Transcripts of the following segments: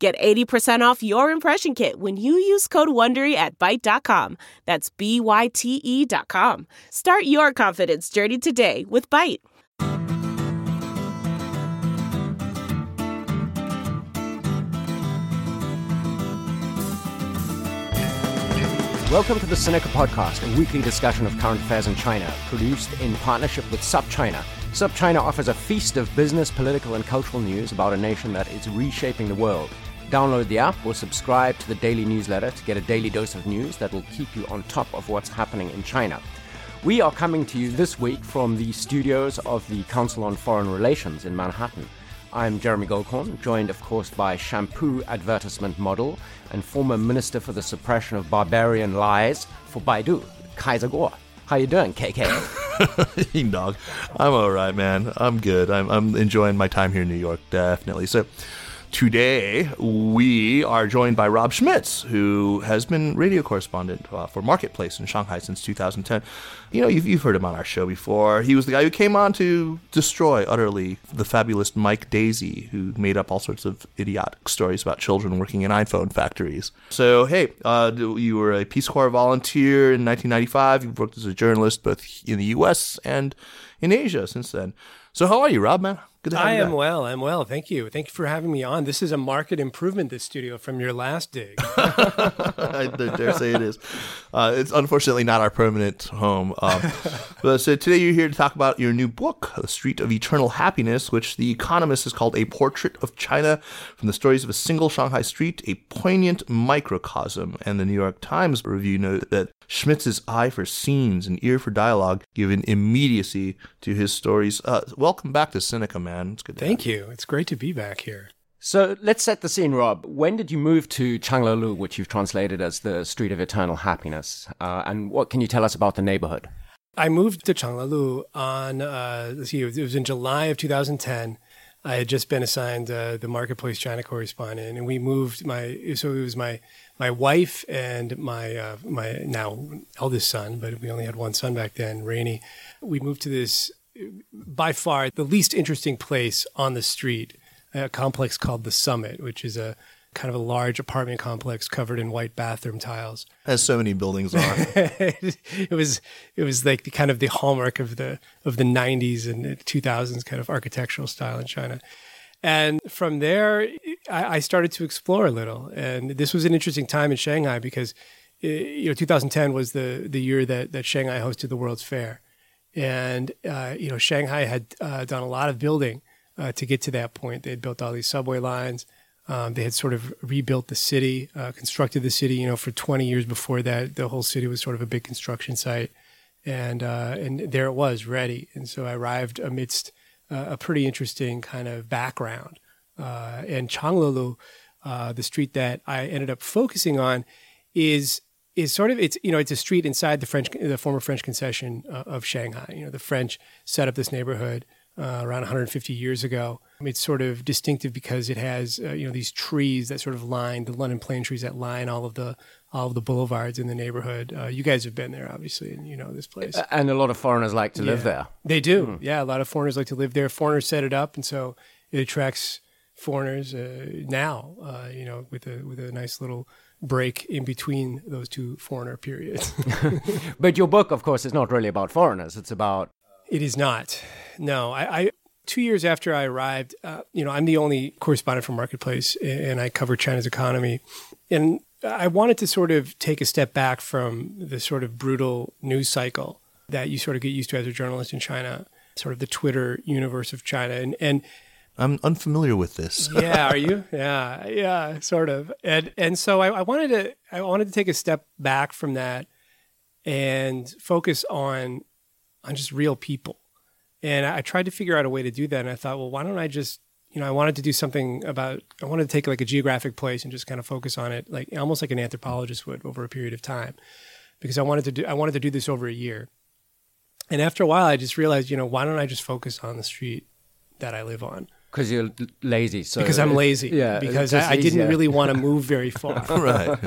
Get 80% off your impression kit when you use code WONDERY at Byte.com. That's B-Y-T-E dot com. Start your confidence journey today with Byte. Welcome to the Sinica Podcast, a weekly discussion of current affairs in China, produced in partnership with SupChina. SupChina offers a feast of business, political, and cultural news about a nation that is reshaping the world. Download the app or subscribe to the daily newsletter to get a daily dose of news that will keep you on top of what's happening in China. We are coming to you this week from the studios of the Council on Foreign Relations in Manhattan. I'm Jeremy Goldkorn, joined, of course, by shampoo advertisement model and former Minister for the Suppression of Barbarian Lies for Baidu, Kaiser Kuo. How you doing, KK? dog. I'm all right, man. I'm good. I'm, I'm enjoying my time here in New York, definitely. So, Today, we are joined by Rob Schmitz, who has been radio correspondent uh, for Marketplace in Shanghai since 2010. You know, you've, you've heard him on our show before. He was the guy who came on to destroy utterly the fabulous Mike Daisey, who made up all sorts of idiotic stories about children working in iPhone factories. So, hey, uh, you were a Peace Corps volunteer in 1995. You've worked as a journalist both in the U.S. and in Asia since then. So, how are you, Rob, man? Good I am back. well. I'm well. Thank you. Thank you for having me on. This is a market improvement, this studio, from your last dig. I dare say it is. Uh, it's unfortunately not our permanent home. Um, but so today you're here to talk about your new book, The Street of Eternal Happiness, which The Economist has called A Portrait of China from the Stories of a Single Shanghai Street, a Poignant Microcosm. And the New York Times review noted that Schmitz's eye for scenes and ear for dialogue give an immediacy to his stories. Uh, welcome back to Sinica, man. It's good. Thank you. It's great to be back here. So let's set the scene, Rob. When did you move to Changlelu, which you've translated as the Street of Eternal Happiness? Uh, and what can you tell us about the neighborhood? I moved to Changlelu on, uh, let's see, it was in July of 2010. I had just been assigned uh, the Marketplace China correspondent, and we moved my, so it was my my wife and my uh, my now eldest son, but we only had one son back then, Rainey. We moved to this by far the least interesting place on the street, a complex called the Summit, which is a kind of a large apartment complex covered in white bathroom tiles. As so many buildings are. it was it was like the kind of the hallmark of the of the 90s and 2000s kind of architectural style in China. And from there, I, I, started to explore a little. And this was an interesting time in Shanghai because, eh, you know, 2010 was the, the year that, that Shanghai hosted the World's Fair. And, uh, you know, Shanghai had uh, done a lot of building uh, to get to that point. They had built all these subway lines. Um, they had sort of rebuilt the city, uh, constructed the city. You know, for 20 years before that, the whole city was sort of a big construction site. And, uh, and there it was, ready. And so I arrived amidst a pretty interesting kind of background. And Changlelu, uh, the street that I ended up focusing on, is is sort of it's you know it's a street inside the French the former French concession uh, of Shanghai. You know the French set up this neighborhood uh, around 150 years ago. It's sort of distinctive because it has uh, you know these trees that sort of line the London plane trees that line all of the all of the boulevards in the neighborhood. Uh, you guys have been there, obviously, and you know this place. And a lot of foreigners like to yeah. live there. They do. Mm. Yeah, a lot of foreigners like to live there. Foreigners set it up, and so it attracts foreigners uh, now. Uh, you know, with a with a nice little break in between those two foreigner periods. but your book, of course, is not really about foreigners. It's about. It is not. No, I, I two years after I arrived, uh, you know, I'm the only correspondent for Marketplace, and I cover China's economy. And I wanted to sort of take a step back from the sort of brutal news cycle that you sort of get used to as a journalist in China, sort of the Twitter universe of China. And, and I'm unfamiliar with this. yeah, are you? Yeah, yeah, sort of. And and so I, I wanted to I wanted to take a step back from that and focus on on just real people. And I tried to figure out a way to do that. And I thought, well, why don't I just you know, I wanted to do something about, I wanted to take like a geographic place and just kind of focus on it, like almost like an anthropologist would over a period of time, because I wanted to do, I wanted to do this over a year. And after a while, I just realized, you know, why don't I just focus on the street that I live on? Because you're lazy. So because I'm lazy. Yeah. Because I, I didn't really want to move very far. right.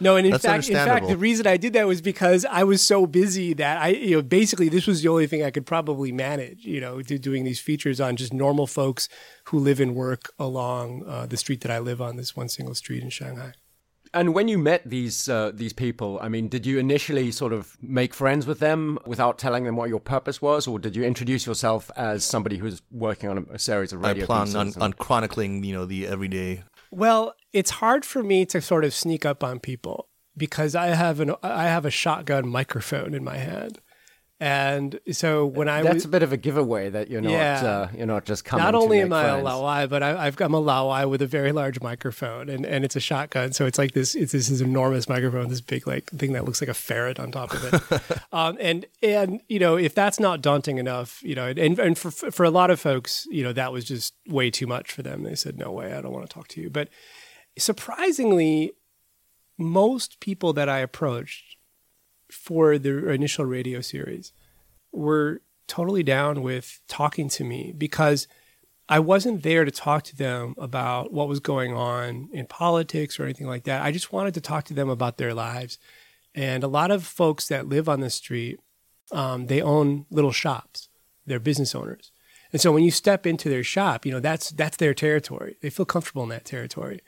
No, and in That's fact, in fact, the reason I did that was because I was so busy that I, you know, basically this was the only thing I could probably manage. You know, do, doing these features on just normal folks who live and work along uh, the street that I live on, this one single street in Shanghai. And when you met these uh, these people, I mean, did you initially sort of make friends with them without telling them what your purpose was, or did you introduce yourself as somebody who's working on a, a series of radio? I radio plan on, and- on chronicling, you know, the everyday. Well, it's hard for me to sort of sneak up on people because I have an I have a shotgun microphone in my hand, and so when I That's was a bit of a giveaway that you're not Yeah. uh, you're not just coming. not only am I a friends. Laowai, but I, I've I'm a Laowai with a very large microphone, and, and it's a shotgun, so it's like this. It's this, this enormous microphone, this big like thing that looks like a ferret on top of it. um, and and you know if that's not daunting enough, you know, and and for for a lot of folks, you know, that was just way too much for them. They said, "No way, I don't want to talk to you." But surprisingly, most people that I approached for the initial radio series were totally down with talking to me because I wasn't there to talk to them about what was going on in politics or anything like that. I just wanted to talk to them about their lives. And a lot of folks that live on the street, um, they own little shops. They're business owners. And so when you step into their shop, you know, that's that's their territory. They feel comfortable in that territory.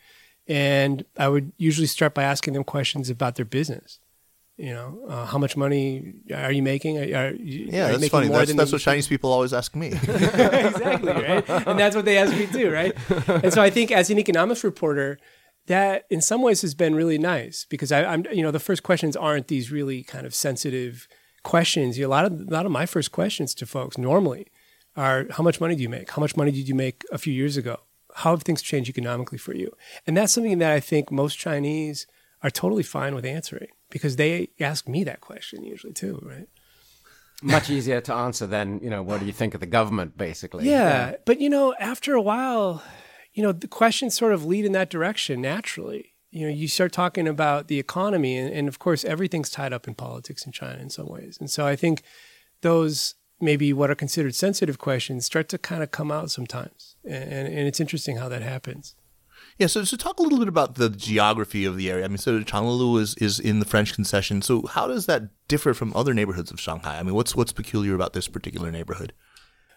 And I would usually start by asking them questions about their business. You know, uh, how much money are you making? Are, are you, Yeah, are that's making funny. more That's, than that's what Chinese people always ask me. exactly right? And that's what they ask me too right? And so i think as an economics reporter that in some ways has been really nice because I, i'm you know the first questions aren't these really kind of sensitive questions. You know, a lot of a lot of my first questions to folks normally are how much money do you make? How much money did you make a few years ago? How have things changed economically for you? And that's something that i think most chinese are totally fine with answering because they ask me that question usually too right Much easier to answer than you know. What do you think of the government, basically? Yeah, but you know, after a while, you know, the questions sort of lead in that direction naturally. You know, you start talking about the economy, and, and of course, everything's tied up in politics in China in some ways. And so I think those maybe what are considered sensitive questions start to kind of come out sometimes, and, and, and it's interesting how that happens. Yeah, so, so talk a little bit about the geography of the area. I mean, so Changlelu is, is in the French concession. So how does that differ from other neighborhoods of Shanghai? I mean, what's what's peculiar about this particular neighborhood?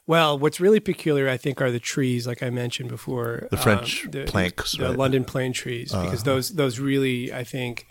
Well, what's really peculiar, I think, are the trees, like I mentioned before. The French um, the, planks, the right? Uh-huh. London plane trees, because those those really, I think,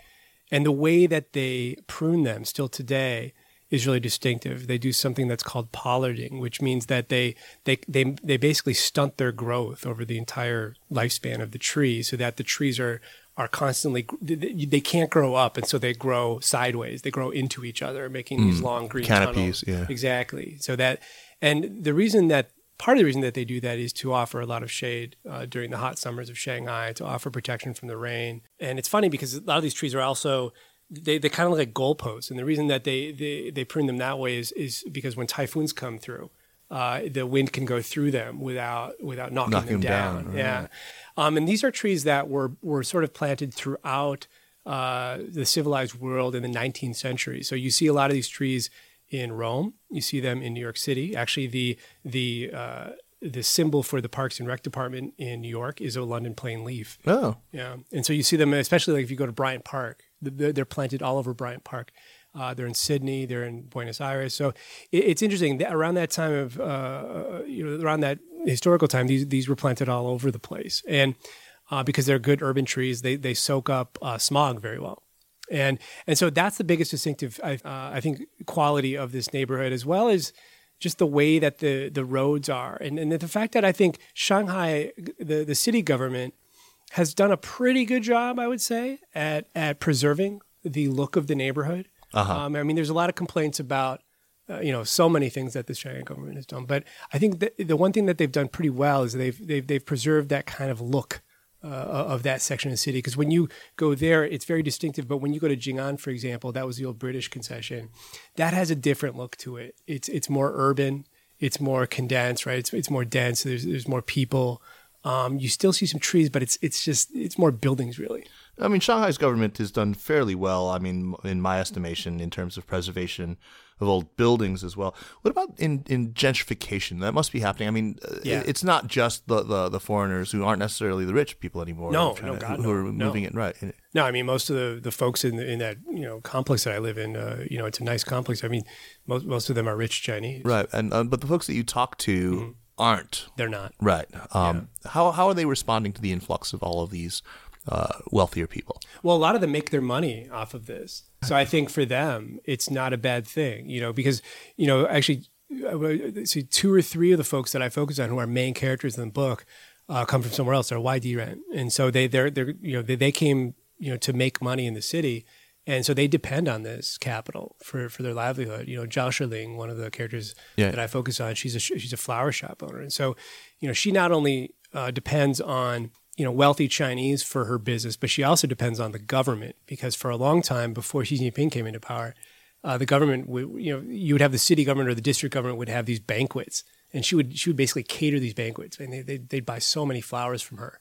and the way that they prune them still today is really distinctive. They do something that's called pollarding, which means that they they they they basically stunt their growth over the entire lifespan of the tree, so that the trees are are constantly they- can't grow up, and so they grow sideways. They grow into each other, making these long green Hmm. Canopies, tunnels. yeah. Exactly. So that, and the reason that part of the reason that they do that is to offer a lot of shade uh, during the hot summers of Shanghai, to offer protection from the rain. And it's funny because a lot of these trees are also they they kind of look like goalposts, and the reason that they they, they prune them that way is is because when typhoons come through. Uh, the wind can go through them without without knocking, Knocking them them down. down, right. Yeah, um, and these are trees that were were sort of planted throughout uh, the civilized world in the 19th century. So you see a lot of these trees in Rome. You see them in New York City. Actually, the the uh, the symbol for the Parks and Rec Department in New York is a London plane leaf. Oh, Yeah, and so you see them, especially like if you go to Bryant Park, they're planted all over Bryant Park. Uh, they're in Sydney, they're in Buenos Aires. So it, it's interesting that around that time of, uh, you know, around that historical time, these these were planted all over the place, and uh, because they're good urban trees, they they soak up uh, smog very well. And and so that's the biggest distinctive, I, uh, I think, quality of this neighborhood, as well as just the way that the the roads are, and and the fact that I think Shanghai, the the city government, has done a pretty good job, I would say, at at preserving the look of the neighborhood. Um, I mean, there's a lot of complaints about. Uh, you know, so many things that the Shanghai government has done, but I think that the one thing that they've done pretty well is they've they've, they've preserved that kind of look uh, of that section of the city. Because when you go there, it's very distinctive. But when you go to Jing'an, for example, that was the old British concession. That has a different look to it. It's it's more urban. It's more condensed, right? It's it's more dense. There's there's more people. Um, you still see some trees, but it's it's just it's more buildings really. I mean, Shanghai's government has done fairly well. I mean, in my estimation, in terms of preservation of old buildings as well. What about in, in gentrification? That must be happening. I mean, uh, Yeah. it's not just the, the, the foreigners who aren't necessarily the rich people anymore. No, no, God, who, who no, are no. moving it right. No, I mean most of the, the folks in the, in that you know complex that I live in, uh, you know, it's a nice complex. I mean, most most of them are rich Chinese. Right, and uh, but the folks that you talk to Mm-hmm. Aren't They're not. right. Um, How how are they responding to the influx of all of these uh, wealthier people? Well, a lot of them make their money off of this. So I think for them, it's not a bad thing, you know, because, you know, actually, uh, see, two or three of the folks that I focus on who are main characters in the book uh, come from somewhere else. They're waidiren. And so they, they're, they're, you know, they, they came, you know, to make money in the city. And so they depend on this capital for, for their livelihood. You know, Zhao Shiling, one of the characters Yeah. that I focus on, she's a she's a flower shop owner, and so you know she not only uh, depends on you know wealthy Chinese for her business, but she also depends on the government because for a long time before Xi Jinping came into power, uh, the government would you know you would have the city government or the district government would have these banquets, and she would she would basically cater these banquets, and they they'd, they'd buy so many flowers from her,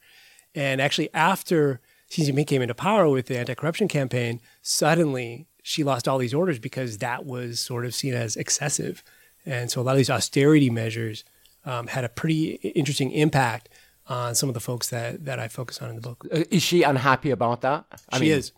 and actually after Xi Jinping came into power with the anti-corruption campaign, suddenly she lost all these orders because that was sort of seen as excessive. And so a lot of these austerity measures um, had a pretty interesting impact on some of the folks that, that I focus on in the book. Uh, Is she unhappy about that? I she is.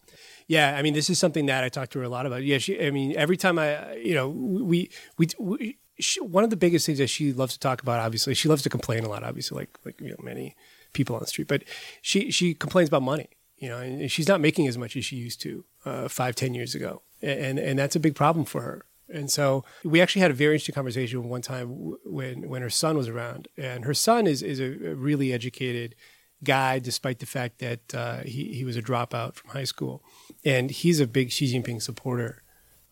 Yeah, I mean, this is something that I talked to her a lot about. Yeah, she. I mean, every time I, you know, we we, we she, one of the biggest things that she loves to talk about. Obviously, she loves to complain a lot. Obviously, like like you know, many people on the street. But she she complains about money. You know, and she's not making as much as she used to uh, five ten years ago, and and that's a big problem for her. And so we actually had a very interesting conversation one time when when her son was around, and her son is is a, really educated guy, despite the fact that uh, he he was a dropout from high school, and he's a big Xi Jinping supporter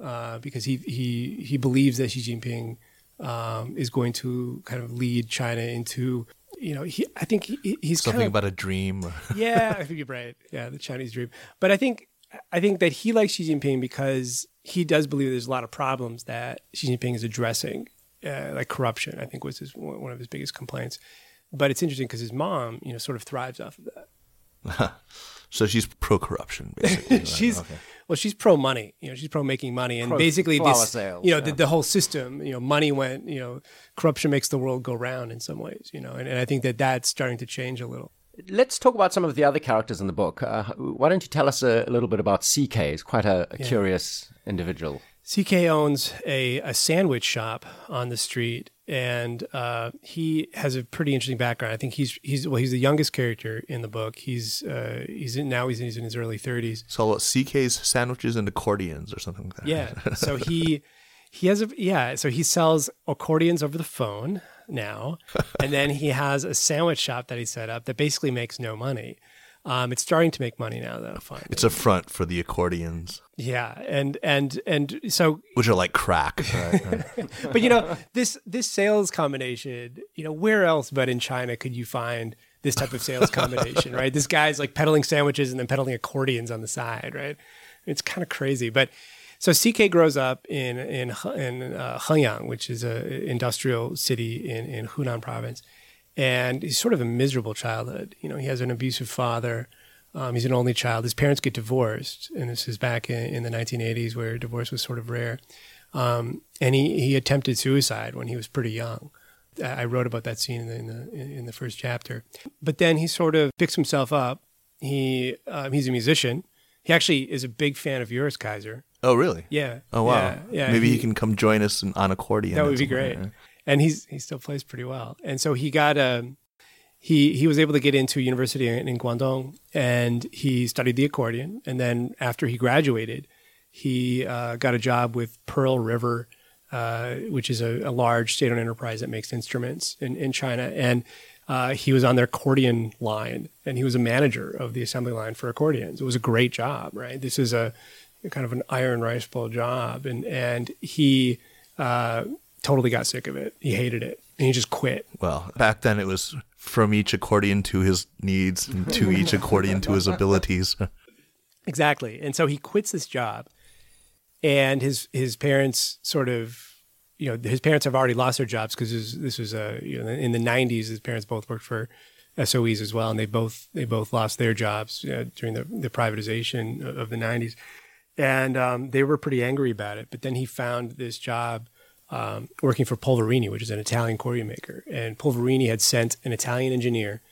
uh, because he he he believes that Xi Jinping um, is going to kind of lead China into you know he I think he, he's Something kind of, about a dream. Yeah, I think you're right. Yeah, the Chinese dream. But I think I think that he likes Xi Jinping because he does believe there's a lot of problems that Xi Jinping is addressing, uh, like corruption. I think was his, one of his biggest complaints. But it's interesting because his mom, you know, sort of thrives off of that. so she's pro corruption, basically. she's Okay. Well, she's pro money. You know, she's pro making money, and Pro basically this, sales, you know, yeah. the, the whole system. You know, money went. You know, corruption makes the world go round in some ways. You know, and, and I think that that's starting to change a little. Let's talk about some of the other characters in the book. Uh, why don't you tell us a, little bit about CK? He's quite a, a curious individual. CK owns a, a sandwich shop on the street, and uh, he has a pretty interesting background. I think he's he's well, he's the youngest character in the book. He's uh, he's in, now he's, he's in his early thirties. So what, CK's sandwiches and accordions or something like that. Yeah. So he he has a yeah. So he sells accordions over the phone now, and then he has a sandwich shop that he set up that basically makes no money. Um, it's starting to make money now, though. Finally, It's a front for the accordions, yeah, and and and so which are like crack. Right? but you know this this sales combination you know where else but in china could you find this type of sales combination right this guy's like peddling sandwiches and then peddling accordions on the side right it's kind of crazy but so ck grows up in in in uh, Hengyang, which is a industrial city in in hunan province and he's sort of a miserable childhood you know he has an abusive father um, he's an only child his parents get divorced and this is back in, in the 1980s where divorce was sort of rare um, and he, he attempted suicide when he was pretty young. I wrote about that scene in the, in the in the first chapter. But then he sort of picks himself up. He um, he's a musician. He actually is a big fan of yours, Kaiser. Oh, really? Yeah. Oh, wow. Yeah. yeah. Maybe he, can come join us on accordion. That would be great. right? And he's he still plays pretty well. And so he got a he he was able to get into a university in, Guangdong and he studied the accordion. And then after he graduated, he uh, got a job with Pearl River, uh, which is a, a large state-owned enterprise that makes instruments in, in China. And uh, he was on their accordion line, and he was a manager of the assembly line for accordions. It was a great job, right? This is a kind of an iron rice bowl job, and and he uh, totally got sick of it. He hated it, and he just quit. Well, back then it was from each accordion to his needs and to each accordion to his abilities. Exactly. And so he quits this job, and his his parents sort of, you know, his parents have already lost their jobs because this, this was a you know in the '90s. His parents both worked for SOEs as well, and they both they both lost their jobs uh, during the, the privatization of the '90s, and um, they were pretty angry about it. But then he found this job um, working for Polverini, which is an Italian accordion maker, and Polverini had sent an Italian engineer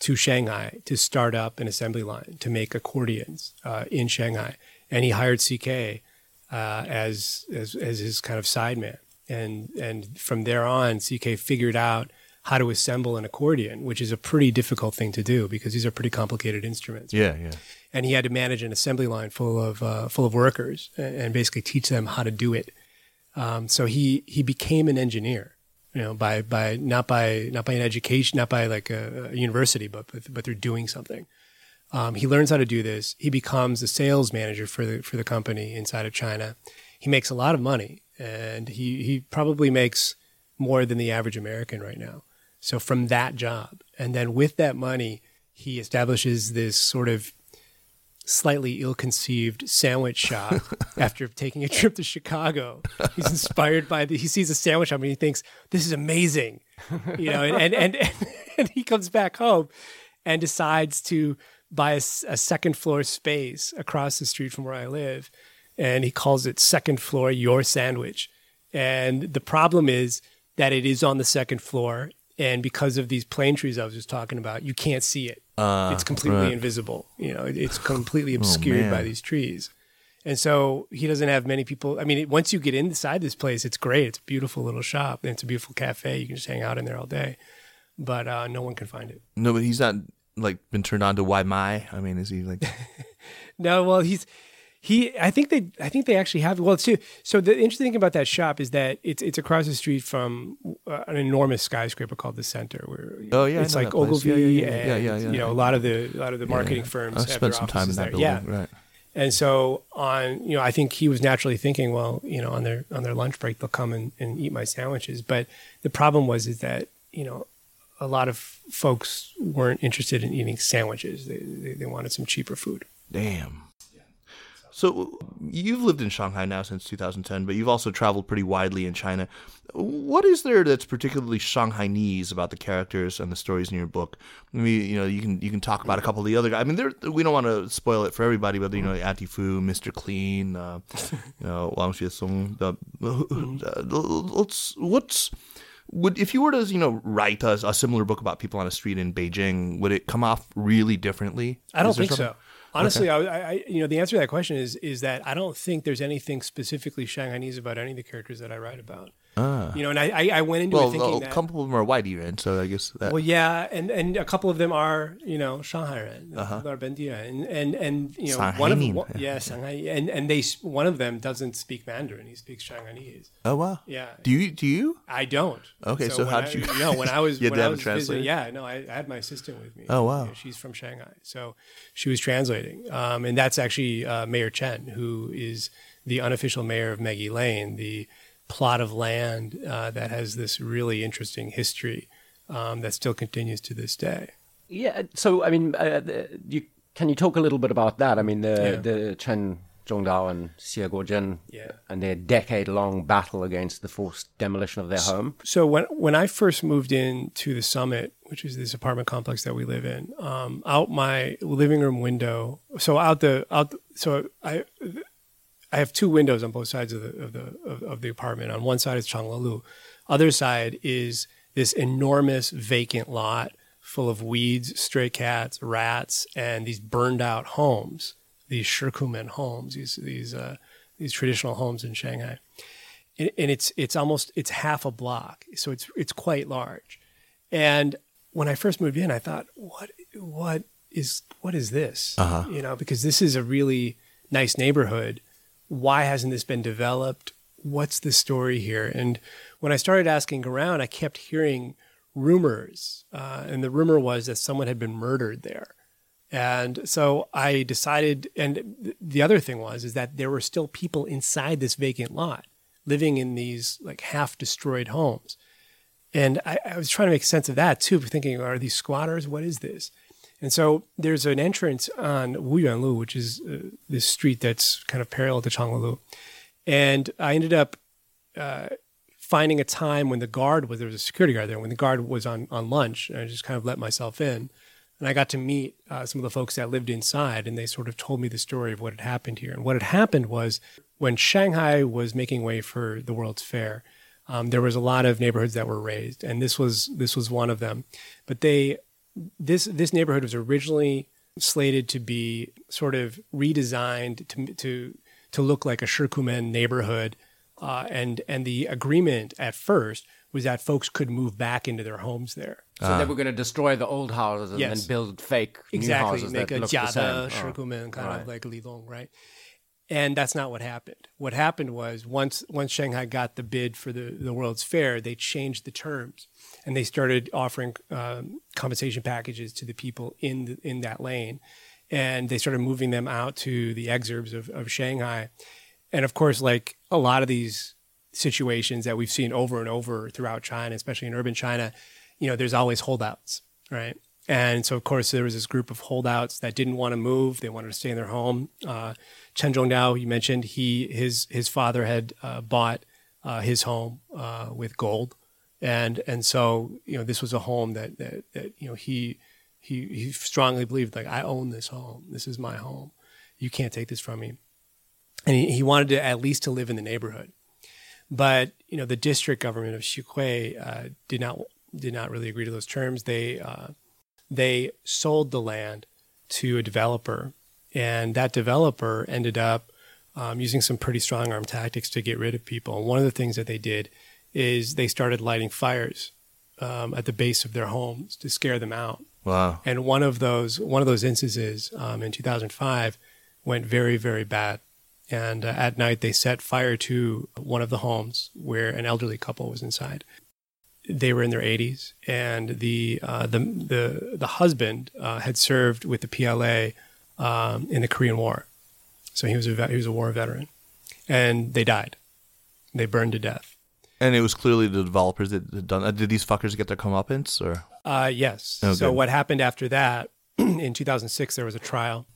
to Shanghai to start up an assembly line to make accordions uh, in Shanghai, and he hired CK uh, as, as as his kind of sideman, and and from there on, CK figured out how to assemble an accordion, which is a pretty difficult thing to do because these are pretty complicated instruments. Yeah, yeah. And he had to manage an assembly line full of uh, full of workers and, and, basically teach them how to do it. Um, so he he became an engineer, you know, by by not by not by an education, not by like a, a university, but but through doing something. Um, he learns how to do this. He becomes a sales manager for the for the company inside of China. He makes a lot of money, and he he probably makes more than the average American right now. So from that job, and then with that money, he establishes this sort of slightly ill-conceived sandwich shop after taking a trip to Chicago. He's inspired by the he sees a sandwich shop and he thinks this is amazing, you know, and and and, and he comes back home and decides to buy a, a, second floor space across the street from where I live, and he calls it second floor your sandwich. And the problem is that it is on the second floor and because of these plane trees I was just talking about, you can't see it. Uh, it's completely right. invisible. You know, it's completely oh, obscured oh, by these trees. And so he doesn't have many people. I mean, once you get inside this place, it's great. It's a beautiful little shop and it's a beautiful cafe. You can just hang out in there all day, but uh, no one can find it. No, but he's not like been turned on to Wai Mai. I mean, is he like? no, well, he's he, I think they, I think they actually have. Well, too. So the interesting thing about that shop is that it's it's across the street from uh, an enormous skyscraper called the Center. Where oh yeah, it's like Ogilvy. Yeah, yeah, yeah, yeah, yeah, yeah, You know, a lot of the a lot of the marketing firms. i've spent some time in that there. building. Yeah. Right. And so on, you know, I think he was naturally thinking, well, you know, on their on their lunch break they'll come and, and eat my sandwiches. But the problem was is that you know a lot of folks weren't interested in eating sandwiches. They, they, they wanted some cheaper food. Damn. So you've lived in Shanghai now since 2010, but you've also traveled pretty widely in China. What is there that's particularly Shanghainese about the characters and the stories in your book? I mean, you know, you can you can talk about a couple of the other guys. I mean, we don't want to spoil it for everybody, but you know, Auntie Fu, Mr. Clean, uh, you know, Wang Xuesong. What's what's would if you were to you know write a, a, similar book about people on a street in Beijing, would it come off really differently? I don't think something? so. Honestly, okay. I, I, you know, the answer to that question is is that I don't think there's anything specifically Shanghainese about any of the characters that I write about. Ah. You know, and I, I went into well, it thinking a that, couple of them are white even, so I guess that. Well, yeah, and, and a couple of them are you know Shanghairen, uh-huh. and and and you know one of them, yeah, Shanghai, and and they one of them doesn't speak Mandarin; he speaks Shanghainese. Oh wow! Yeah. Do you? Do you? I don't. Okay, so, so how did you? You know, when I was when I was visiting, yeah, no, I, I, had my assistant with me. Oh wow! You know, she's from Shanghai, so she was translating, um, and that's actually uh, Mayor Chen, who is the unofficial mayor of Maggie Lane, the plot of land uh, that has this really interesting history um, that still continues to this day. Yeah. So, I mean, uh, you can you talk a little bit about that? I mean, the yeah. the Chen Zhongdao and Xie Guozhen yeah. and their decade-long battle against the forced demolition of their home. So when when I first moved in to the summit, which is this apartment complex that we live in, um, out my living room window, so out the out, so I I have two windows on both sides of the of the of, of the apartment. On one side is Changlelu, other side is this enormous vacant lot full of weeds, stray cats, rats, and these burned out homes, these shikumen homes, these these uh, these traditional homes in Shanghai. And, and it's it's almost it's half a block, so it's it's quite large. And when I first moved in, I thought, what what is what is this? Uh-huh. You know, because this is a really nice neighborhood why hasn't this been developed? What's the story here? And when I started asking around, I kept hearing rumors. Uh, and the rumor was that someone had been murdered there. And so I decided, and the other thing was, is that there were still people inside this vacant lot living in these like half destroyed homes. And I, I, was trying to make sense of that too, thinking, are these squatters? What is this? And so there's an entrance on Wuyuanlu, which is uh, this street that's kind of parallel to Changlelu. And I ended up uh, finding a time when the guard was there was a security guard there when the guard was on on lunch and I just kind of let myself in. And I got to meet uh, some of the folks that lived inside and they sort of told me the story of what had happened here. And what had happened was when Shanghai was making way for the World's Fair um, there was a lot of neighborhoods that were raised and this was this was one of them. But they this this neighborhood was originally slated to be sort of redesigned to to to look like a Shikumen neighborhood uh, and and the agreement at first was that folks could move back into their homes there. So they were going to destroy the old houses and Yes. then build fake Exactly, new houses make that a look the same. Jiada Oh. Kind right. of like Lidong, right? And that's not what happened. What happened was once once Shanghai got the bid for the, the World's Fair, they changed the terms and they started offering um, compensation packages to the people in the, in that lane, and they started moving them out to the exurbs of, of Shanghai, and of course, like a lot of these situations that we've seen over and over throughout China, especially in urban China, you know, there's always holdouts, right? And so, of course, there was this group of holdouts that didn't want to move; they wanted to stay in their home. Uh, Chen Zhongdao, you mentioned, he his his father had uh, bought uh, his home uh, with gold, and and so you know this was a home that that, that you know he he he strongly believed like I own this home, this is my home, you can't take this from me, and he, he wanted to at least to live in the neighborhood, but you know the district government of Xuhui uh, did not did not really agree to those terms. They uh, they sold the land to a developer, and that developer ended up um, using some pretty strong arm tactics to get rid of people. And one of the things that they did is they started lighting fires um, at the base of their homes to scare them out. Wow. And one of those one of those instances um, in 2005 went very very bad. And uh, at night they set fire to one of the homes where an elderly couple was inside. They were in their 80s, and the uh, the the the husband uh, had served with the PLA um, in the Korean War, so he was a he was a war veteran, and they died. They burned to death. And it was clearly the developers that had done. Uh, did these fuckers get their comeuppance or? Uh, yes. Oh, so what happened after that? in 2006, there was a trial.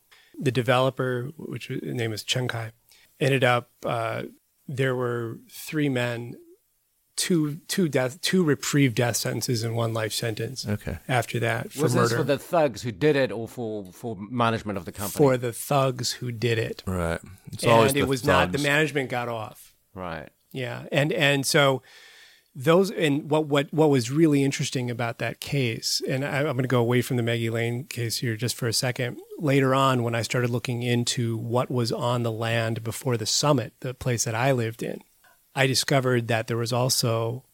The developer, which was- his name is Chen Kai, ended up. Uh, there were three men, two two death, two reprieve death sentences, and one life sentence. Okay. After that, for Was murder this for the thugs who did it or for, for management of the company? for the thugs who did it, Right. It's always and it the was not the management got off. right. Yeah, and and so those and what what what was really interesting about that case, and I, I'm going to go away from the Maggie Lane case here just for a second. Later on, when I started looking into what was on the land before the summit, the place that I lived in, I discovered that there was also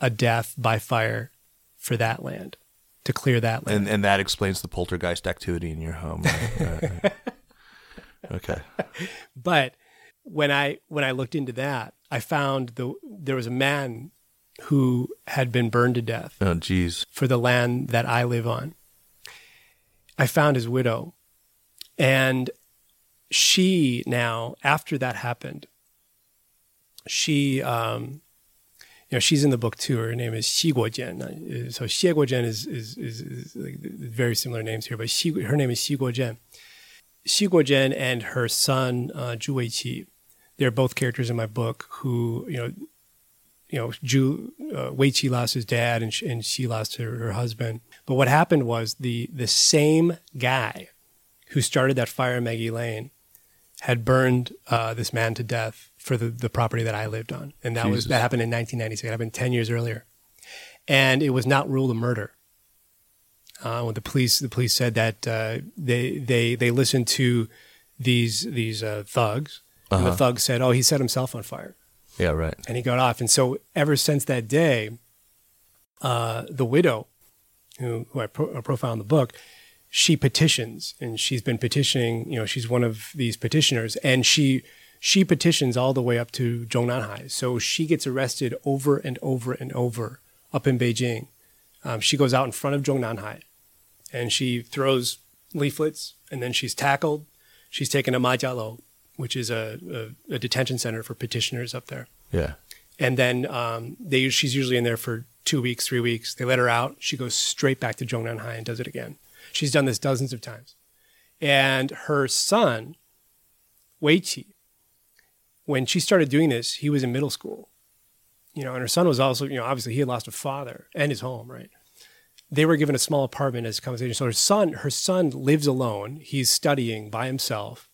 a death by fire for that land to clear that land. And and that explains the poltergeist activity in your home. Right. Okay. But when I when I looked into that, I found the there was a man who had been burned to death Oh, geez. for the land that I live on. I found his widow, and she now after that happened, she um, you know she's in the book too. Her name is Xi Guojian. So Xie Guojian is is, is, is like very similar names here, but Xi, her name is Xi Guojian. Xi Guojian and her son uh, Zhu Weiqi, they're both characters in my book who you know you know, Ju, uh, Wei Qi lost his dad and, and she lost her, her husband. But what happened was the the same guy who started that fire in Maggie Lane had burned uh, this man to death for the, the property that I lived on, and that was that happened in 1996. It happened 10 years earlier, and it was not ruled a murder. Uh, when the police the police said that uh, they they they listened to these these uh, thugs, and the thug said, "Oh, he set himself on fire." Yeah. Right. and he got off. And so ever since that day, uh, the widow, who, who I pro- profile in the book, she petitions, and she's been petitioning. You know, she's one of these petitioners, and she she petitions all the way up to Zhongnanhai. So she gets arrested over and over and over up in Beijing. Um, she goes out in front of Zhongnanhai, and she throws leaflets, and then she's tackled. She's taken to Majialou, which is a, a, a detention center for petitioners up there Yeah. and then um, they she's usually in there for two weeks, three weeks. They let her out. She goes straight back to Zhongnanhai and does it again. She's done this dozens of times. And her son, Wei Qi, when she started doing this, he was in middle school. you know, and her son was also, you know, obviously he had lost a father and his home, right? They were given a small apartment as compensation. So her son, her son lives alone. He's studying by himself.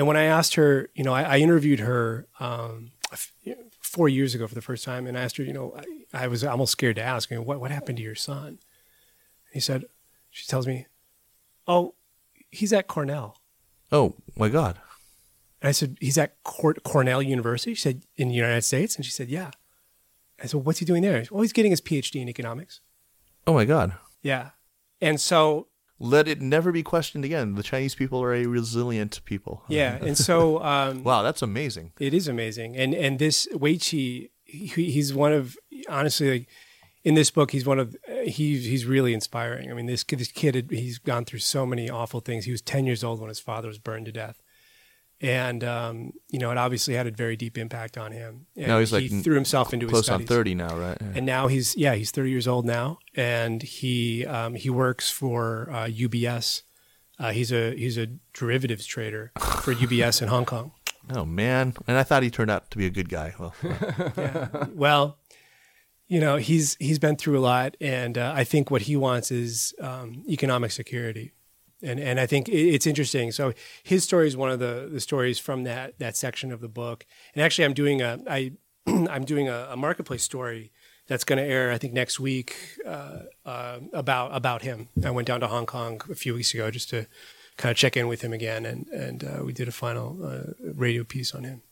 And when I asked her, you know, I, I interviewed her um, four years ago for the first time, and I asked her, you know, I, I was almost scared to ask, you know, what what happened to your son? He said, she tells me, oh, he's at Cornell. Oh my God. And I said, he's at Cor- Cornell University. She said, in the United States. And she said, yeah. I said, what's he doing there? Well, he's getting his PhD in economics. Oh my God. Yeah. And so let it never be questioned again. The Chinese people are a resilient people. Yeah, and so um, wow, that's amazing. It is amazing, and and this Wei Qi, he, he's one of honestly like in this book, he's one of he's he's really inspiring. I mean, this kid, this kid, he's gone through so many awful things. He was ten years old when his father was burned to death and um, you know it obviously had a very deep impact on him. And now he's he like threw himself into close his studies. on thirty now, right? Yeah. And now he's yeah he's thirty years old now, and he um, he works for uh, UBS. Uh, he's a he's a derivatives trader for UBS in Hong Kong. Oh man! And I thought he turned out to be a good guy. Well, yeah. well, you know he's he's been through a lot, and uh, I think what he wants is um, economic security and and I think it's interesting. So his story is one of the the stories from that that section of the book. And actually, I'm doing a I I'm doing a, a marketplace story that's going to air I think next week uh, uh, about about him. I went down to Hong Kong a few weeks ago just to kind of check in with him again, and and uh, we did a final uh, radio piece on him.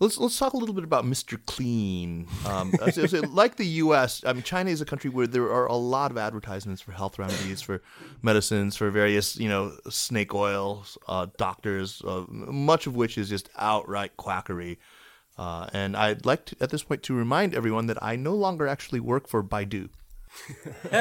Let's let's talk a little bit about Mr. Clean. Um, like the U.S., I mean, China is a country where there are a lot of advertisements for health remedies, for medicines, for various you know snake oils, uh, doctors, uh, much of which is just outright quackery. Uh, and I'd like to, at this point to remind everyone that I no longer actually work for Baidu.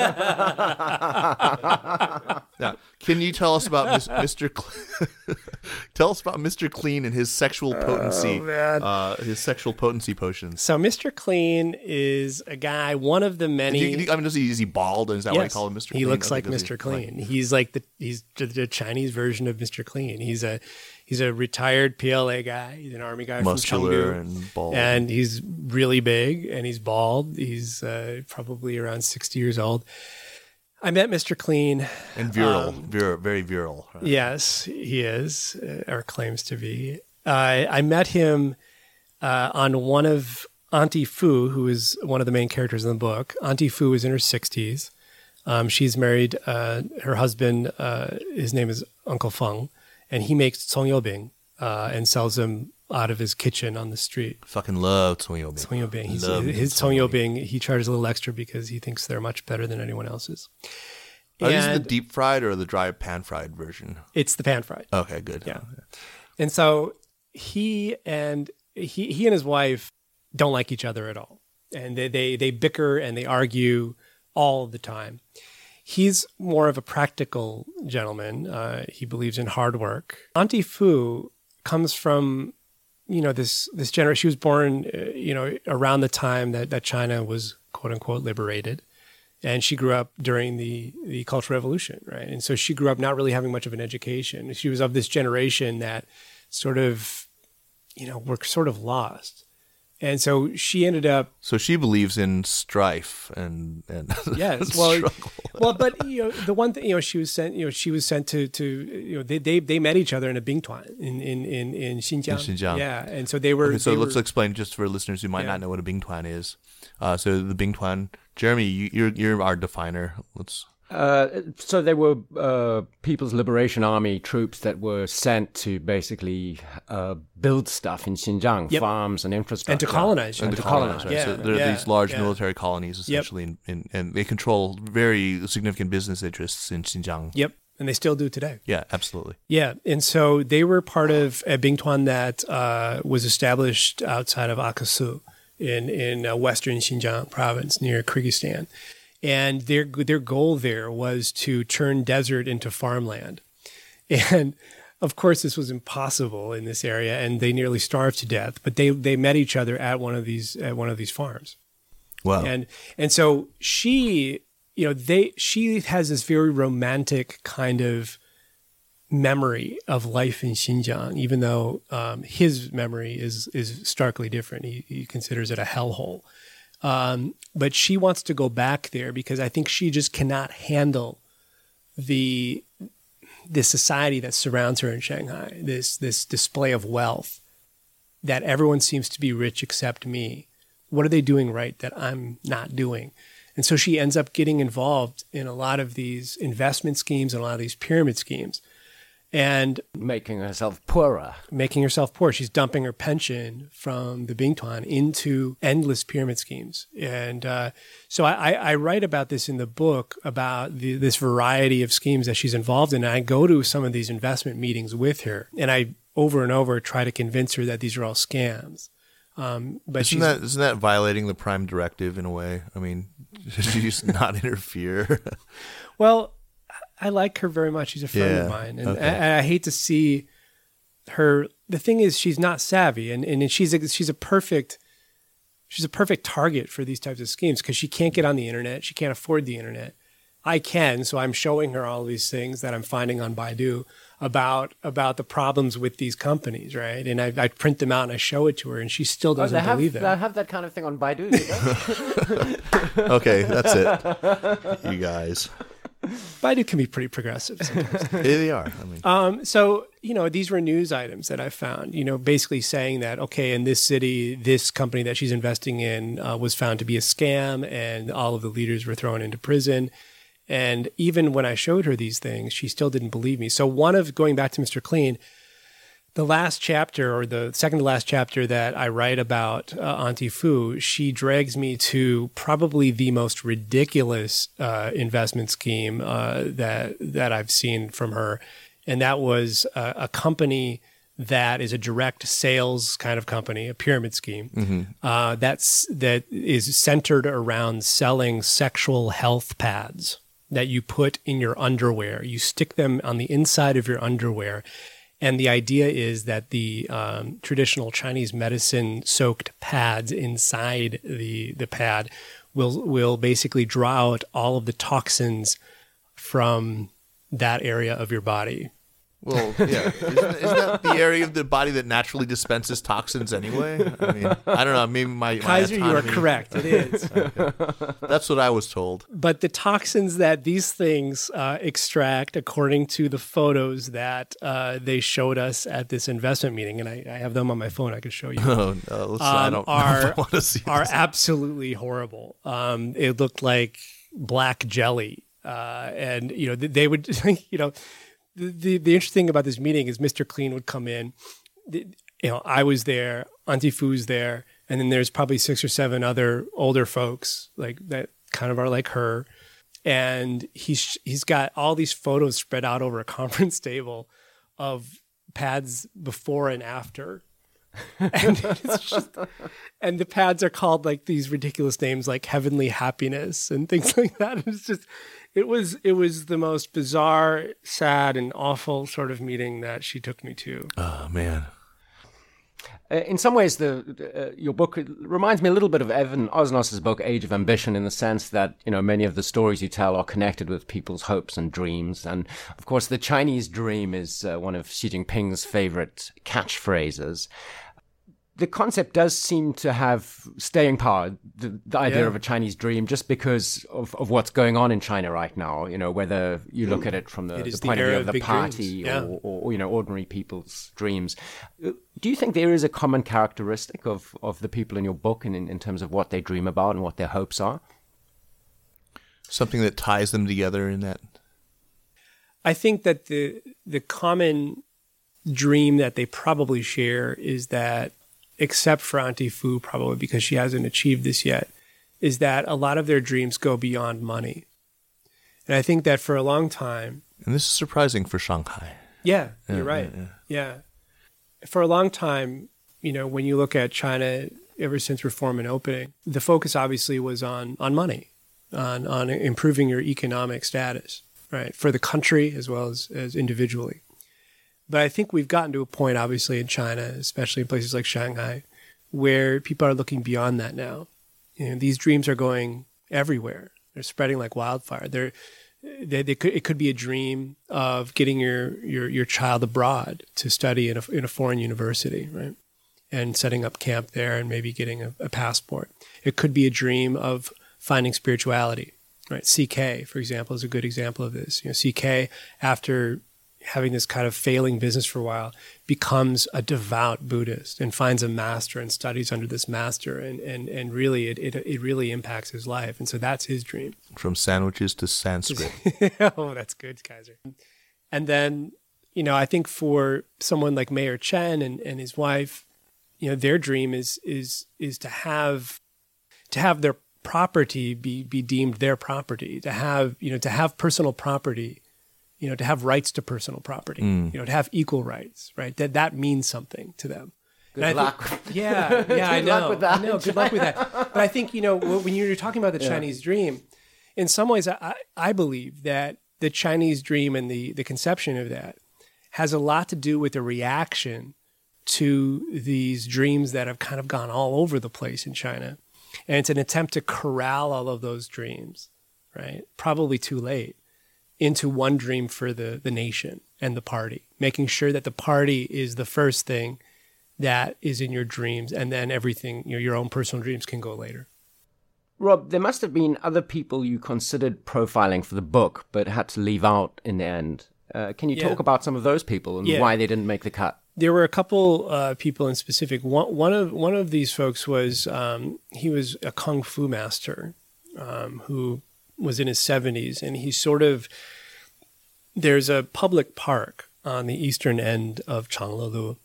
now, can you tell us about Mr. Cl- tell us about Mr. Clean and his sexual potency, oh, uh, his sexual potency potions? So, Mr. Clean is a guy, one of the many. You, I mean, is he, is he bald? Is that yes. why you call him Mr. Clean? He looks like Mr. Clean. Like, he's like the he's the Chinese version of Mr. Clean. He's a he's a retired PLA guy. He's an army guy Muscular from Chengdu, and bald, and he's really big and he's bald. He's uh, probably around sixty years old. I met Mr. Clean. And virile, um, vir- very virile. Right? Yes, he is, uh, or claims to be. Uh, I met him uh, on one of Auntie Fu, who is one of the main characters in the book. Auntie Fu is in her 60s. Um, she's married. Uh, her husband, uh, his name is Uncle Feng, and he makes Bing uh, and sells them out of his kitchen on the street. Fucking love Congyoubing. Congyoubing. He's, love his Congyoubing, he charges a little extra because he thinks they're much better than anyone else's. Are these the deep fried or the dry pan fried version? It's the pan fried. Okay, good. Yeah. And so he and he he and his wife don't like each other at all. And they they, they bicker and they argue all the time. He's more of a practical gentleman. Uh, he believes in hard work. Auntie Fu comes from you know this this generation she was born uh, you know around the time that that China was quote unquote liberated. And she grew up during the the cultural revolution right? And so she grew up not really having much of an education. She was of this generation that sort of you know were sort of lost and so she ended up. So she believes in strife and and yes, well, well, but you know the one thing you know she was sent you know she was sent to to you know they they, they met each other in a Bingtuan in in in in Xinjiang. In Xinjiang. Yeah, and so they were. Okay, so they let's were, explain just for listeners who might yeah. not know what a Bingtuan is. Uh, so the Bingtuan, Jeremy, you, you're you're our definer. Let's uh, so there were uh, People's Liberation Army troops that were sent to basically uh, build stuff in Xinjiang, yep. farms and infrastructure, and to colonize, and, and to colonize. Right? Yeah, so there are yeah, these large yeah. military colonies essentially, yep. in, in, and they control very significant business interests in Xinjiang. Yep. And they still do today. Yeah, absolutely. Yeah, and so they were part of a Bingtuan that uh, was established outside of Akasu in in uh, western Xinjiang province near Kyrgyzstan and their their goal there was to turn desert into farmland. And of course, this was impossible in this area, and they nearly starved to death. But they they met each other at one of these at one of these farms. Wow! And and so she, you know, they she has this very romantic kind of memory of life in Xinjiang, even though um, his memory is is starkly different. He, he considers it a hellhole. Um, but she wants to go back there because I think she just cannot handle the the society that surrounds her in Shanghai. This this display of wealth that everyone seems to be rich except me. What are they doing right that I'm not doing? And so she ends up getting involved in a lot of these investment schemes and a lot of these pyramid schemes and making herself poorer. Making herself poor. She's dumping her pension from the Bingtuan into endless pyramid schemes. And uh, so I, I, write about this in the book about the, this variety of schemes that she's involved in. And I go to some of these investment meetings with her, and I over and over try to convince her that these are all scams. Um, but isn't that isn't that violating the prime directive in a way? I mean, should you just not interfere? well, I like her very much. She's a friend yeah, of mine, and okay. I, I, hate to see her. The thing is, she's not savvy, and and she's a, she's a perfect she's a perfect target for these types of schemes because she can't get on the internet. She can't afford the internet. I can, so I'm showing her all these things that I'm finding on Baidu about about the problems with these companies, right? And I, I print them out and I show it to her, and she still oh, doesn't oh, have, believe them. I have that kind of thing on Baidu. okay, that's it, you guys. Baidu can be pretty progressive. they are. I mean, um, so you know, these were news items that I found. You know, basically saying that okay, in this city, this company that she's investing in uh, was found to be a scam, and all of the leaders were thrown into prison. And even when I showed her these things, she still didn't believe me. So one of going back to Mr. Clean, the last chapter or the second to last chapter that I write about uh, Auntie Fu, she drags me to probably the most ridiculous uh, investment scheme uh, that that I've seen from her, and that was a, a, company that is a direct sales kind of company, a pyramid scheme mm-hmm. Uh, that's that is centered around selling sexual health pads that you put in your underwear. You stick them on the inside of your underwear and the idea is that the um, traditional Chinese medicine soaked pads inside the, the pad will, will basically draw out all of the toxins from that area of your body. Well, yeah. Isn't, isn't, that the area of the body that naturally dispenses toxins anyway? I mean, I don't know. Maybe my, my Kaiser, autonomy. you are correct. It is. okay. That's what I was told. But the toxins that these things uh, extract, according to the photos that uh, they showed us at this investment meeting, and I, I, have them on my phone. I can show you. Oh, no, um, I don't are, want to see. Are this. absolutely horrible. Um, it looked like black jelly, uh, and you know they would, you know the, the, interesting thing about this meeting is Mr. Clean would come in. You know, I was there, Auntie Fu's there, and then there's probably six or seven other older folks like that kind of are like her. And he's he's got all these photos spread out over a conference table of pads before and after. and just, and the pads are called like these ridiculous names like heavenly happiness and things like that. It's just it was it was the most bizarre, sad, and awful sort of meeting that she took me to. Oh man. Uh, in some ways, the, uh, your book reminds me a little bit of Evan Osnos's book Age of Ambition, in the sense that you know many of the stories you tell are connected with people's hopes and dreams, and of course, the Chinese dream is uh, one of Xi Jinping's favorite catchphrases the concept does seem to have staying power, the, the idea yeah. of a Chinese dream, just because of, of what's going on in China right now. You know, whether you look at it from the, the point of view of the party yeah. or, or, you know, ordinary people's dreams. Uh, do you think there is a common characteristic of, of the people in your book and in, in terms of what they dream about and what their hopes are? Something that ties them together in that? I think that the the common dream that they probably share is that except for Auntie Fu, probably because she hasn't achieved this yet, is that a lot of their dreams go beyond money. And I think that for a long time. And this is surprising for Shanghai. Yeah, yeah you're right. Yeah, yeah. yeah. For a long time, you know, when you look at China ever since reform and opening, the focus obviously was on on money, on on improving your economic status, right, for the country as well as as individually. But I think we've gotten to a point, obviously, in China, especially in places like Shanghai, where people are looking beyond that now. You know, these dreams are going everywhere. They're spreading like wildfire. They're they, they could, it could be a dream of getting your, your, your child abroad to study in a, in a foreign university, right? And setting up camp there and maybe getting a, a passport. It could be a dream of finding spirituality, right? CK, for example, is a good example of this. You know, CK, after having this kind of failing business for a while, becomes a devout Buddhist and finds a master and studies under this master, and and and really it it, it really impacts his life, and so that's his dream. From sandwiches to Sanskrit. oh, that's good, Kaiser. And then you know, I think for someone like Mayor Chen and and his wife, you know, their dream is is is to have to have their property be be deemed their property, to have you know to have personal property you know, to have rights to personal property, mm. you know, to have equal rights, right? That that means something to them. Good luck. Think, yeah, yeah, I know. Luck with that. I know. Good luck with that. But I think you know when you're talking about the yeah. Chinese dream, in some ways, I, I believe that the Chinese dream and the the conception of that has a lot to do with the reaction to these dreams that have kind of gone all over the place in China, and it's an attempt to corral all of those dreams, right? Probably too late into one dream for the, the nation and the party, making sure that the party is the first thing that is in your dreams, and then everything, you know, your own personal dreams can go later. Rob, there must have been other people you considered profiling for the book, but had to leave out in the end. Uh, can you yeah. talk about some of those people and yeah. why they didn't make the cut? There were a couple uh, people in specific. One, one of one of these folks was um, he was a kung fu master um, who was in his 70s, and he sort of there's a public park on the eastern end of Changlelu,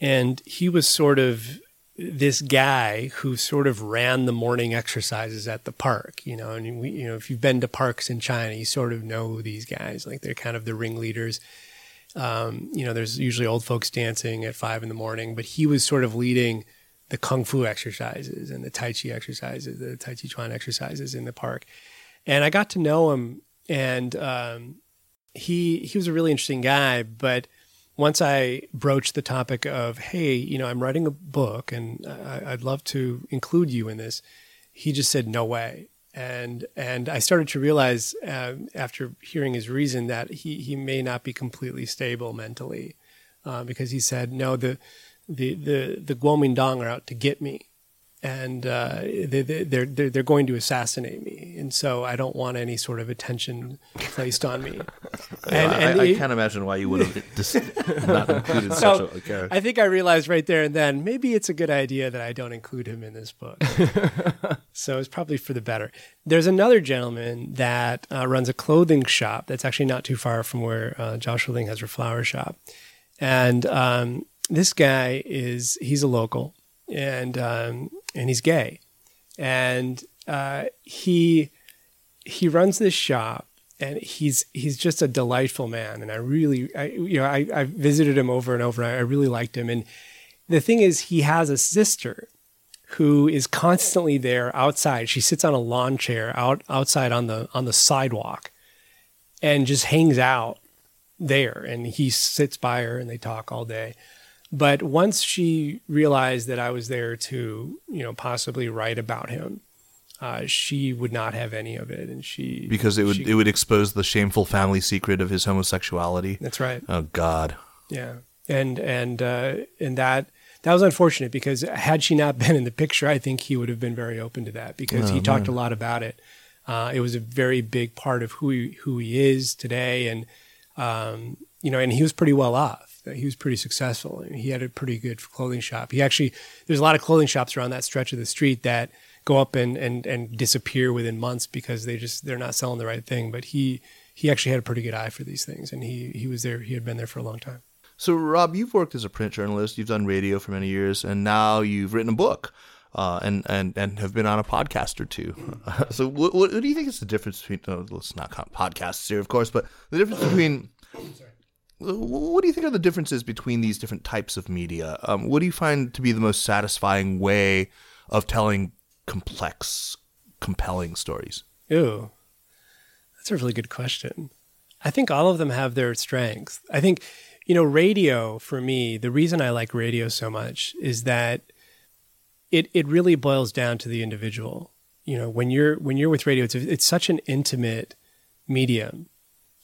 and he was sort of this guy who sort of ran the morning exercises at the park, you know, and we, you know, if you've been to parks in China, you sort of know these guys, like they're kind of the ringleaders. Um, you know, there's usually old folks dancing at five in the morning, but he was sort of leading the kung fu exercises and the tai chi exercises, the tai chi chuan exercises in the park. And I got to know him, and um, he he was a really interesting guy. But once I broached the topic of, hey, you know, I'm writing a book, and I, would love to include you in this, he just said, no way. And and I started to realize uh, after hearing his reason that he he may not be completely stable mentally, uh, because he said, no, the the the the Kuomintang are out to get me and uh, they, they're, they're, they're going to assassinate me, and so I don't want any sort of attention placed on me. And, I, and I, I, can't imagine why you would have just not included so such a character. I think I realized right there and then maybe it's a good idea that I don't include him in this book. so it's probably for the better. There's another gentleman that uh, runs a clothing shop that's actually not too far from where uh, Joshua Ling has her flower shop, and um, this guy is he's a local and um, and he's gay, and uh, he he runs this shop, and he's he's just a delightful man, and I really, I, you know, I, I visited him over and over. And I really liked him, and the thing is, he has a sister who is constantly there outside. She sits on a lawn chair out outside on the on the sidewalk, and just hangs out there. And he sits by her, and they talk all day. But once she realized that I was there to, you know, possibly write about him, uh, she would not have any of it, and she because it would she, it would expose the shameful family secret of his homosexuality. That's right. Oh God. Yeah, and and uh, and that that was unfortunate because had she not been in the picture, I think he would have been very open to that because oh, he talked a lot about it. Uh, it was a very big part of who he, who he is today, and um, you know, and he was pretty well off he was pretty successful. He had a pretty good clothing shop. He actually there's a lot of clothing shops around that stretch of the street that go up and and and disappear within months because they just they're not selling the right thing. But he he actually had a pretty good eye for these things, and he he was there. He had been there for a long time. So Rob, you've worked as a print journalist. You've done radio for many years, and now you've written a book. Uh, and, and and have been on a podcast or two. so, what, what, do you think is the difference between? No, let's not podcasts here, of course, but the difference between what do you think are the differences between these different types of media? Um, what do you find to be the most satisfying way of telling complex, compelling stories? Ooh, that's a really good question. I think all of them have their strengths. I think, you know, radio for me, the reason I like radio so much is that it it really boils down to the individual. You know, when you're when you're with radio, it's it's such an intimate medium.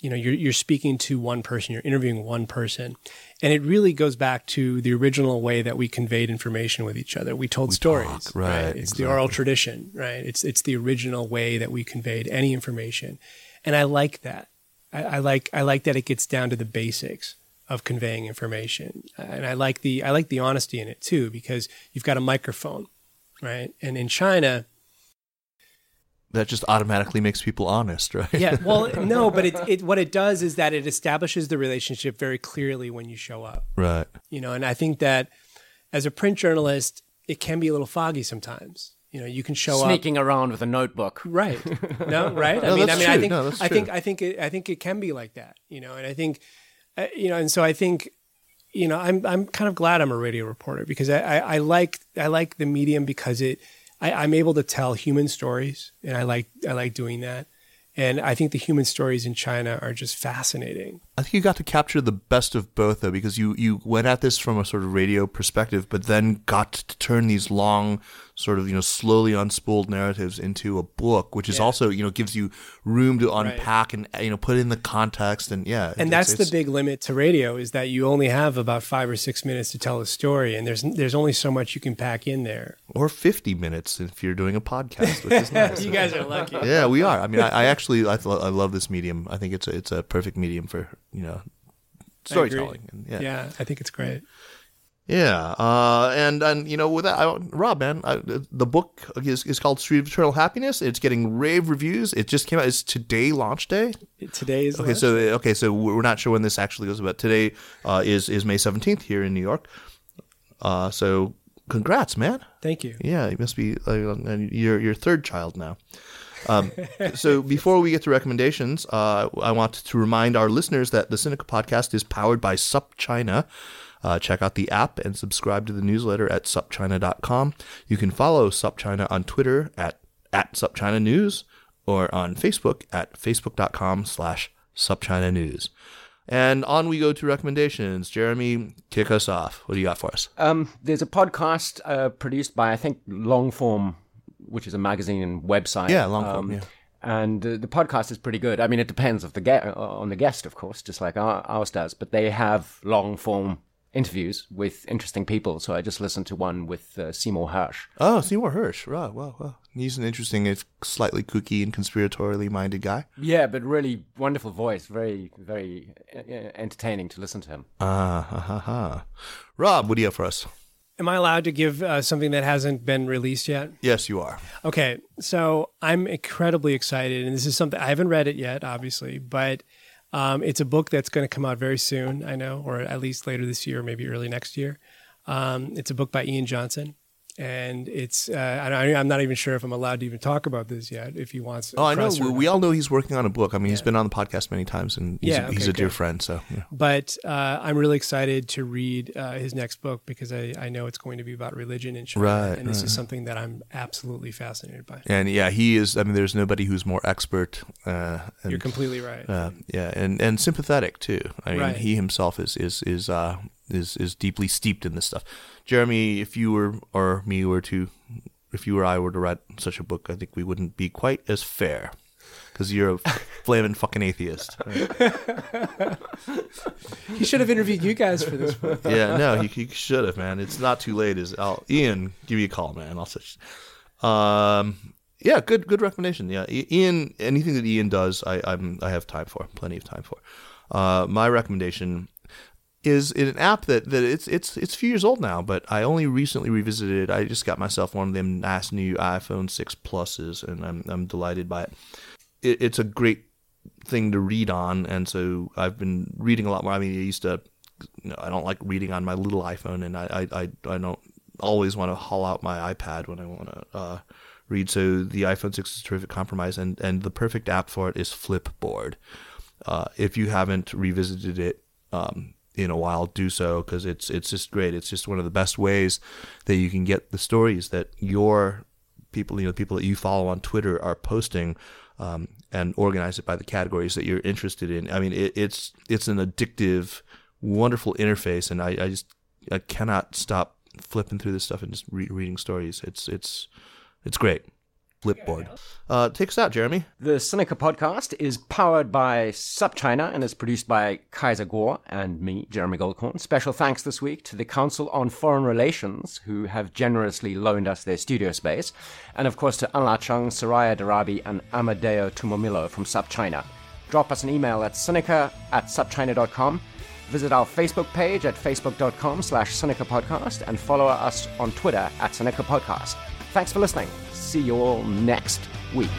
You know, you're you're speaking to one person, you're interviewing one person, and it really goes back to the original way that we conveyed information with each other. We told stories, talk, right, It's the oral tradition, right? It's it's the original way that we conveyed any information, and I like that. I, I like I like that it gets down to the basics of conveying information, and I like the I like the honesty in it too because you've got a microphone, right? And in China, That just automatically makes people honest, right? yeah, well, no, but it, it what it does is that it establishes the relationship very clearly when you show up. right. You know, and I think that as a print journalist, it can be a little foggy sometimes. You know, you can show up Sneaking around with a notebook. Right. No, right. No, I mean, that's I mean, I think, No, I think. I think, it, I think it can be like that. You know, and I think, uh, you know, and so I think, you know, I'm, I'm kind of glad I'm a radio reporter because I, I, I like, I like the medium because it, I, I'm able to tell human stories, and I like, I like doing that. And I think the human stories in China are just fascinating. I think you got to capture the best of both though, because you you went at this from a sort of radio perspective, but then got to turn these long, sort of you know slowly unspooled narratives into a book, which is Yeah. also you know gives you room to unpack and you know put in the context and yeah. And it's- that's the big limit to radio is that you only have about five or six minutes to tell a story, and there's there's only so much you can pack in there. or fifty minutes if you're doing a podcast, which is nice. You guys are lucky. yeah, we are. I mean, I, I actually I, I love this medium. I think it's a, it's a perfect medium for you know storytelling. And, yeah. Yeah, I think it's great. Yeah, uh, and and you know, with that, I, Rob, man, I, the book is, is called Street of Eternal Happiness. It's getting rave reviews. It just came out. It's today launch day. Today is Okay, so okay, so we're not sure when this actually goes, but today uh, is is May seventeenth here in New York. Uh, so congrats, man. thank you. Yeah, you must be uh, and you're your third child now. Um, so before we get to recommendations, uh, I want to remind our listeners that the Sinica podcast is powered by Sup China. Uh, check out the app and subscribe to the newsletter at supchina.com. You can follow SupChina on Twitter at, at SupChina News or on Facebook at facebook.com slash SupChina News. And on we go to recommendations. Jeremy, kick us off. What do you got for us? Um, there's a podcast uh, produced by I think Longform, which is a magazine and website. Yeah, Longform, Um, yeah. And uh, the podcast is pretty good. I mean, it depends of the ge- uh, on the guest, of course, just like our, ours does. But they have long form interviews with interesting people. So I just listened to one with uh, Seymour Hersh. Oh, Seymour Hersh. Right. Wow. Wow. He's an interesting, if slightly kooky and conspiratorially minded guy. Yeah, but really wonderful voice. Very, very uh, entertaining to listen to him. Ah, ha, ha, ha. Rob, what do you have for us? Am I allowed to give uh, something that hasn't been released yet? Yes, you are. Okay, so I'm incredibly excited, and this is something I haven't read it yet, obviously, but um, it's a book that's going to come out very soon. I know, or at least later this year, maybe early next year. Um, it's a book by Ian Johnson, and it's uh, I, I'm not even sure if I'm allowed to even talk about this yet. If he wants, Oh, I know. We, we all know he's working on a book. I mean, he's been on the podcast many times, and he's, Yeah, he's okay, a dear good. friend. So, yeah. But uh, I'm really excited to read uh, his next book because I, I know it's going to be about religion in China, Right, and this right. is something that I'm absolutely fascinated by. and yeah, he is. I mean, there's nobody who's more expert. Uh, and, You're completely right. uh, yeah, and, and sympathetic too. I mean, Right. he himself is is is uh is is deeply steeped in this stuff. Jeremy, if you were or me were to, if you or I were to write such a book, I think we wouldn't be quite as fair. Because you're a flaming fucking atheist. he should have interviewed you guys for this book. yeah, no, he, you should have, man. It's not too late. Is I'll Ian give me a call, man. I'll such. Um, yeah, good, good recommendation. Yeah, Ian. Anything that Ian does, I, I'm, I have time for, plenty of time for. Uh, my recommendation is an app that, that it's it's it's a few years old now, but I only recently revisited. it. I just got myself one of them nice new iPhone six pluses, and I'm I'm delighted by it. it it's a great thing to read on, and so I've been reading a lot more. I mean, I used to, you know, I don't like reading on my little iPhone, and I I, I, I don't always want to haul out my iPad when I want to uh, read. So the iPhone six is a terrific compromise, and and the perfect app for it is Flipboard. Uh, if you haven't revisited it um, in a while, do so because it's it's just great. It's just one of the best ways that you can get the stories that your people, you know, people that you follow on Twitter are posting, um, and organize it by the categories that you're interested in. I mean, it, it's it's an addictive, wonderful interface, and I, I just I cannot stop flipping through this stuff and just re- reading stories. It's it's it's great. Flipboard. Uh, take us out, Jeremy. The Sinica podcast is powered by SupChina and is produced by Kaiser Kuo and me, Jeremy Goldkorn. Special thanks this week to the Council on Foreign Relations, who have generously loaned us their studio space, and of course to Anla Cheng, Soraya Darabi, and Amedeo Tumolillo from SupChina. Drop us an email at sinica at supchina.com. Visit our Facebook page at facebook.com slash Sinica Podcast and follow us on Twitter at Sinica Podcast. Thanks for listening. See you all next week.